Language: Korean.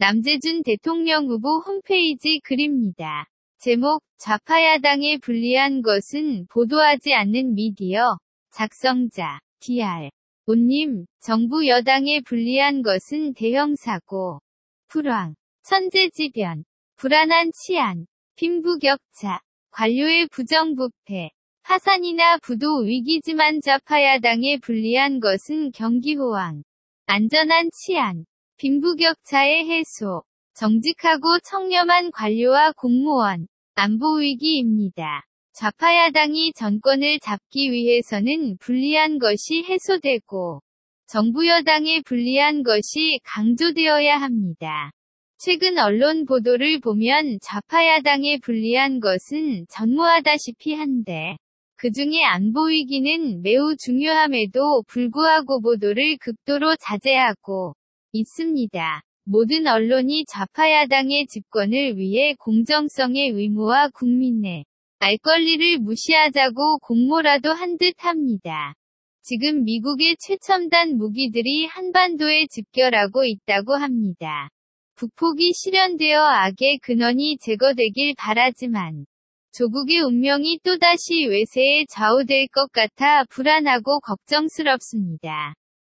남재준 대통령 후보 홈페이지 글입니다. 제목, 좌파야당에 불리한 것은 보도하지 않는 미디어. 작성자, DR. 온님, 정부 여당에 불리한 것은 대형 사고. 불황, 선제지변, 불안한 치안, 빈부격차, 관료의 부정부패, 파산이나 부도 위기지만 좌파야당에 불리한 것은 경기호황, 안전한 치안, 빈부격차의 해소, 정직하고 청렴한 관료와 공무원, 안보위기입니다. 좌파야당이 정권을 잡기 위해서는 불리한 것이 해소되고, 정부 여당에 불리한 것이 강조되어야 합니다. 최근 언론 보도를 보면 좌파야당에 불리한 것은 전무하다시피 한데, 그 중에 안보위기는 매우 중요함에도 불구하고 보도를 극도로 자제하고, 있습니다. 모든 언론이 좌파야당의 집권을 위해 공정성의 의무와 국민 의 알 권리를 무시하자고 공모라도 한 듯 합니다. 지금 미국의 최첨단 무기들이 한반도에 집결하고 있다고 합니다. 북폭이 실현되어 악의 근원이 제거되길 바라지만 조국의 운명이 또다시 외세에 좌우될 것 같아 불안하고 걱정스럽습니다.